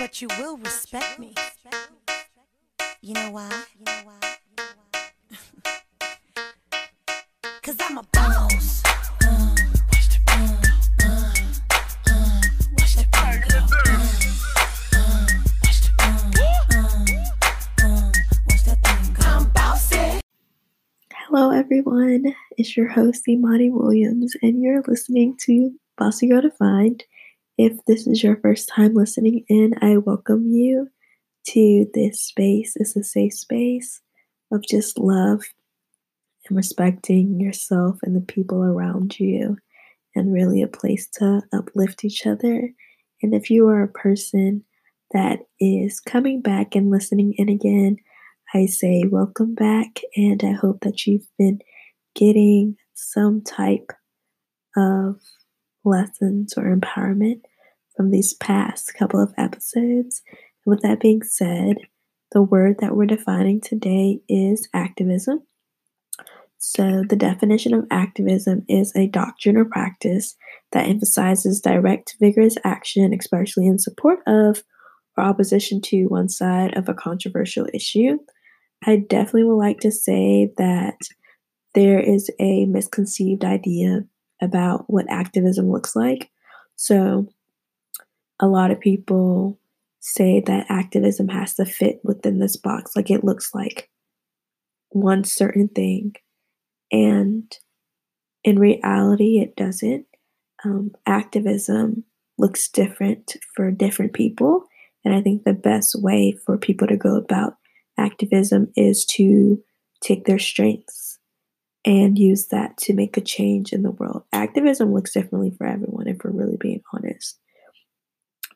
but you will respect me. You know why? Cause I'm a boss. Hello, everyone. It's your host, Imani Williams, and you're listening to Bossy Girl Defined. If this is your first time listening in, I welcome you to this space. It's a safe space of just love and respecting yourself and the people around you, and really a place to uplift each other. And if you are a person that is coming back and listening in again, I say welcome back, and I hope that you've been getting some type of lessons or empowerment from these past couple of episodes. And with that being said, the word that we're defining today is activism. So, the definition of activism is a doctrine or practice that emphasizes direct, vigorous action, especially in support of or opposition to one side of a controversial issue. I definitely would like to say that there is a misconceived idea about what activism looks like. So, a lot of people say that activism has to fit within this box, like it looks like one certain thing. And in reality, it doesn't. Um, activism looks different for different people. And I think the best way for people to go about activism is to take their strengths and use that to make a change in the world. Activism looks differently for everyone, if we're really being honest.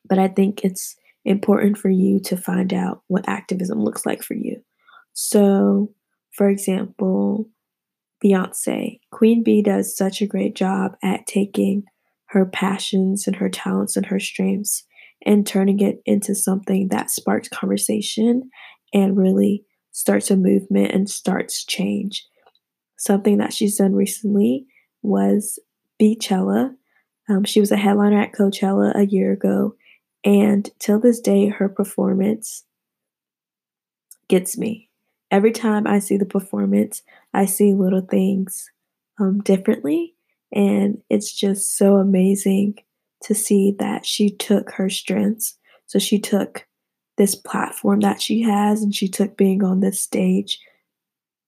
But I think it's important for you to find out what activism looks like for you. So, for example, Beyonce, Queen Bey does such a great job at taking her passions and her talents and her strengths and turning it into something that sparks conversation and really starts a movement and starts change. Something that she's done recently was Beachella. Um, she was a headliner at Coachella a year ago, and till this day, her performance gets me. Every time I see the performance, I see little things um, differently, and it's just so amazing to see that she took her strengths. So she took this platform that she has and she took being on this stage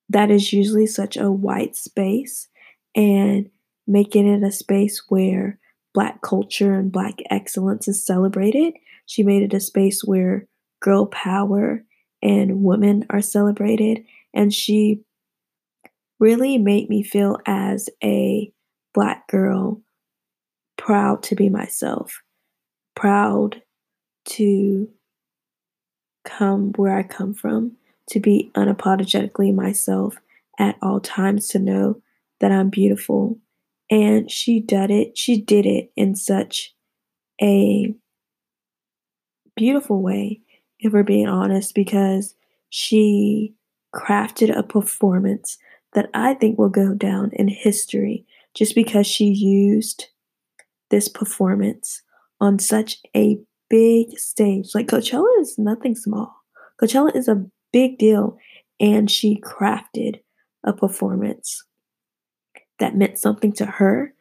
that is usually such a white space and making it a space where black culture and black excellence is celebrated. She made it a space where girl power and women are celebrated and she really made me feel as a black girl proud to be myself, proud to come where I come from, to be unapologetically myself at all times, to know that I'm beautiful. And she did it, she did it in such a beautiful way, if we're being honest, because she crafted a performance that I think will go down in history just because she used this performance on such a big stage. Like Coachella is nothing small. Coachella is a big deal. And she crafted a performance that meant something to her,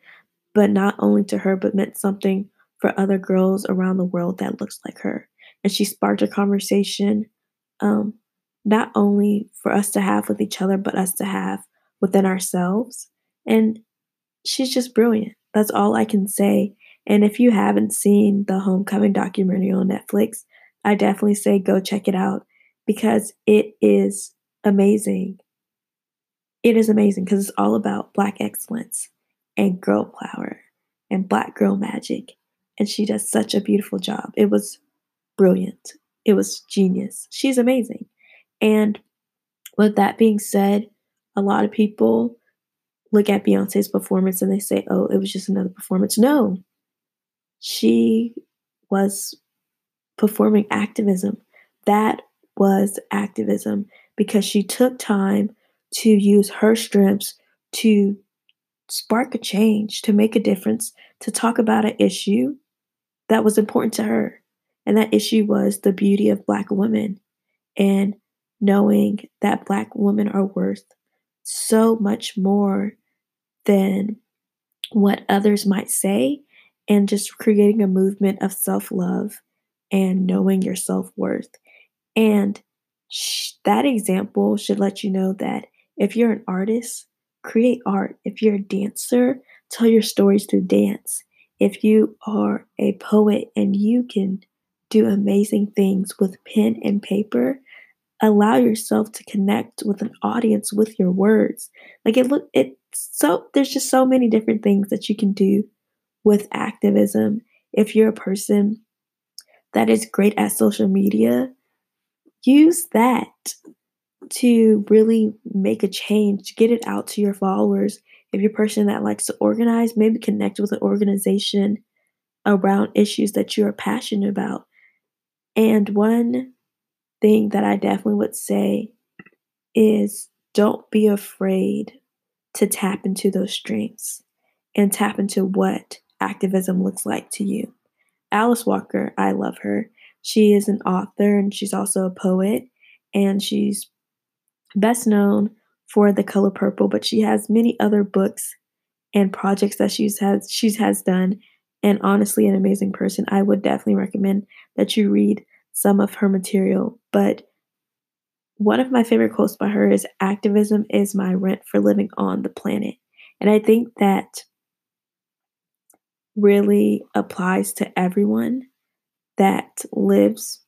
but not only to her, but meant something for other girls around the world that looks like her. And she sparked a conversation, um, not only for us to have with each other, but us to have within ourselves. And she's just brilliant. That's all I can say. And if you haven't seen the Homecoming documentary on Netflix, I definitely say go check it out because it is amazing. It is amazing because it's all about Black excellence and girl power and Black girl magic. And she does such a beautiful job. It was brilliant. It was genius. She's amazing. And with that being said, a lot of people look at Beyonce's performance and they say, oh, it was just another performance. No, she was performing activism. That was activism because she took time to use her strengths to spark a change, to make a difference, to talk about an issue that was important to her. And that issue was the beauty of Black women and knowing that Black women are worth so much more than what others might say, and just creating a movement of self love and knowing your self worth. And sh- that example should let you know that if you're an artist, create art. If you're a dancer, tell your stories through dance. If you are a poet and you can do amazing things with pen and paper, allow yourself to connect with an audience with your words. Like it look it so there's just so many different things that you can do with activism. If you're a person that is great at social media, use that to really make a change, get it out to your followers. If you're a person that likes to organize, maybe connect with an organization around issues that you are passionate about. And one thing that I definitely would say is don't be afraid to tap into those strengths and tap into what activism looks like to you. Alice Walker, I love her. She is an author and she's also a poet, and she's best known for The Color Purple, but she has many other books and projects that she's has she's has done and honestly an amazing person. I would definitely recommend that you read some of her material, but one of my favorite quotes by her is activism is my rent for living on the planet. And I think that really applies to everyone that lives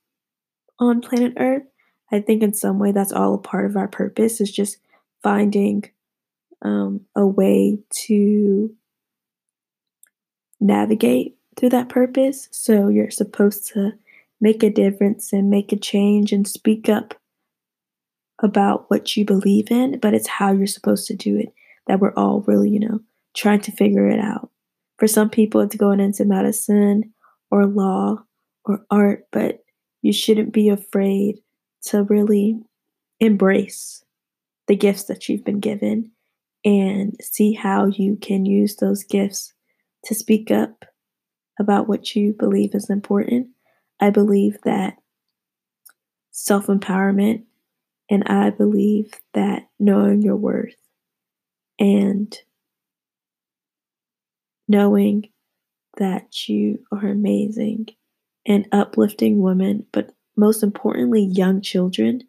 on planet Earth. I think in some way that's all a part of our purpose is just finding um, a way to navigate through that purpose. So you're supposed to make a difference and make a change and speak up about what you believe in, but it's how you're supposed to do it that we're all really, you know, trying to figure it out. For some people, it's going into medicine or law or art, but you shouldn't be afraid to really embrace the gifts that you've been given and see how you can use those gifts to speak up about what you believe is important. I believe that self empowerment and I believe that knowing your worth and knowing that you are amazing and uplifting women, but most importantly, young children,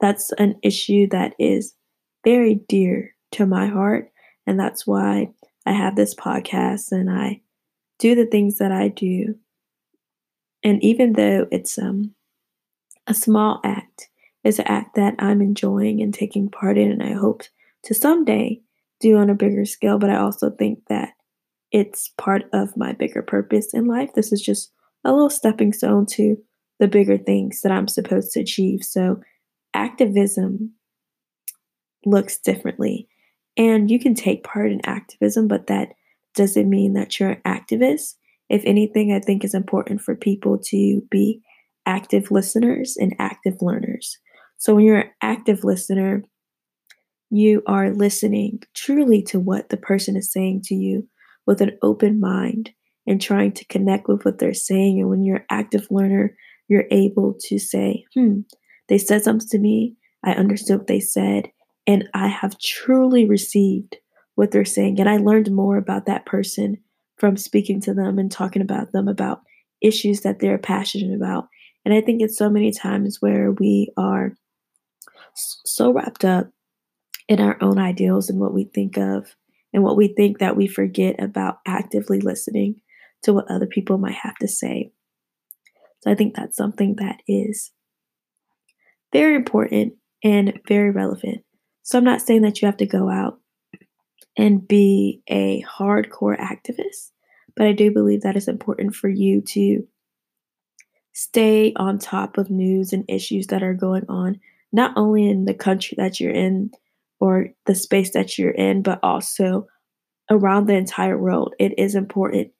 that's an issue that is very dear to my heart. And that's why I have this podcast and I do the things that I do. And even though it's um, a small act, it's an act that I'm enjoying and taking part in, and I hope to someday do on a bigger scale. But I also think that it's part of my bigger purpose in life. This is just a little stepping stone to the bigger things that I'm supposed to achieve. So, activism looks differently. And you can take part in activism, but that doesn't mean that you're an activist. If anything, I think it's important for people to be active listeners and active learners. So when you're an active listener, you are listening truly to what the person is saying to you with an open mind and trying to connect with what they're saying. And when you're an active learner, you're able to say, hmm, they said something to me. I understood what they said. And I have truly received what they're saying. And I learned more about that person from speaking to them and talking about them about issues that they're passionate about. And I think it's so many times where we are so wrapped up in our own ideals and what we think of and what we think that we forget about actively listening to what other people might have to say. So I think that's something that is very important and very relevant. So I'm not saying that you have to go out and be a hardcore activist, but I do believe that it's important for you to stay on top of news and issues that are going on not only in the country that you're in or the space that you're in, but also around the entire world. It is important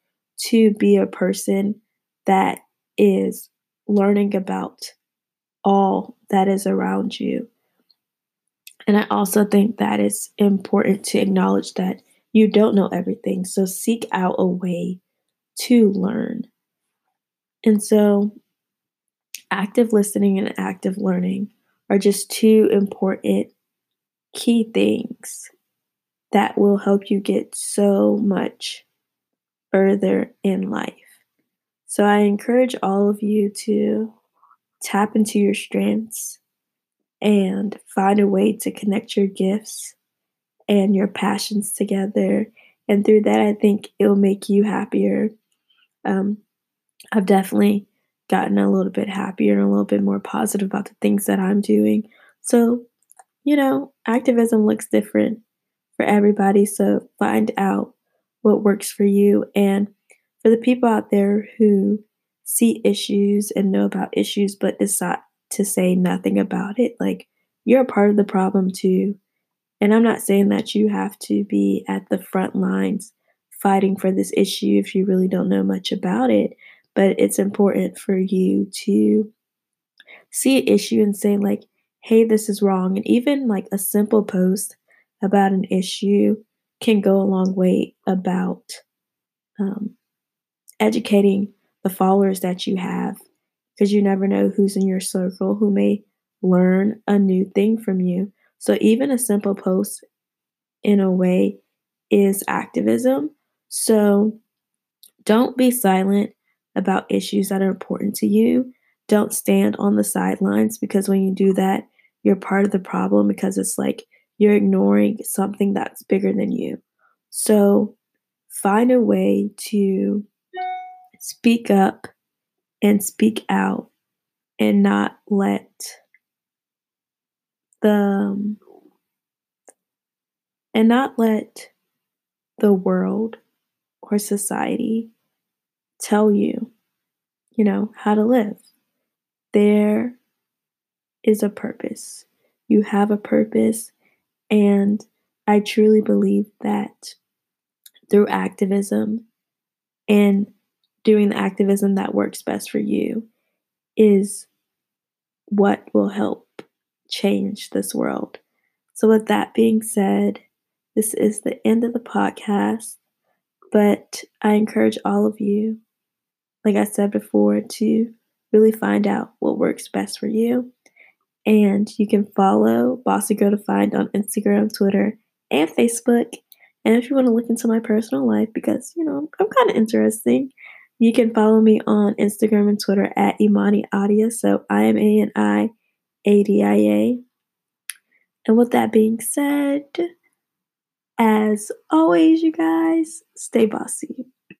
to be a person that is learning about all that is around you. And I also think that it's important to acknowledge that you don't know everything. So seek out a way to learn. And so, active listening and active learning are just two important key things that will help you get so much further in life. So, I encourage all of you to tap into your strengths and find a way to connect your gifts and your passions together. And through that, I think it'll make you happier. Um, I've definitely gotten a little bit happier and a little bit more positive about the things that I'm doing. So, you know, activism looks different for everybody. So, find out what works for you. And for the people out there who see issues and know about issues but decide to say nothing about it, like you're a part of the problem too. And I'm not saying that you have to be at the front lines fighting for this issue if you really don't know much about it, but it's important for you to see an issue and say, like, hey, this is wrong. And even like a simple post about an issue can go a long way about um, educating the followers that you have because you never know who's in your circle who may learn a new thing from you. So, even a simple post in a way is activism. So, don't be silent about issues that are important to you. Don't stand on the sidelines because when you do that, you're part of the problem because it's like you're ignoring something that's bigger than you. So, find a way to speak up and speak out and not let the and not let the world or society tell you, you know, how to live. There is a purpose. You have a purpose. And I truly believe that through activism and doing the activism that works best for you is what will help change this world. So, with that being said, this is the end of the podcast, but I encourage all of you, like I said before, to really find out what works best for you. And you can follow Bossy Girl Defined on Instagram, Twitter, and Facebook. And if you want to look into my personal life, because, you know, I'm kind of interesting, you can follow me on Instagram and Twitter at Imani Adia. So I am A N I A D I A. And with that being said, as always, you guys, stay bossy.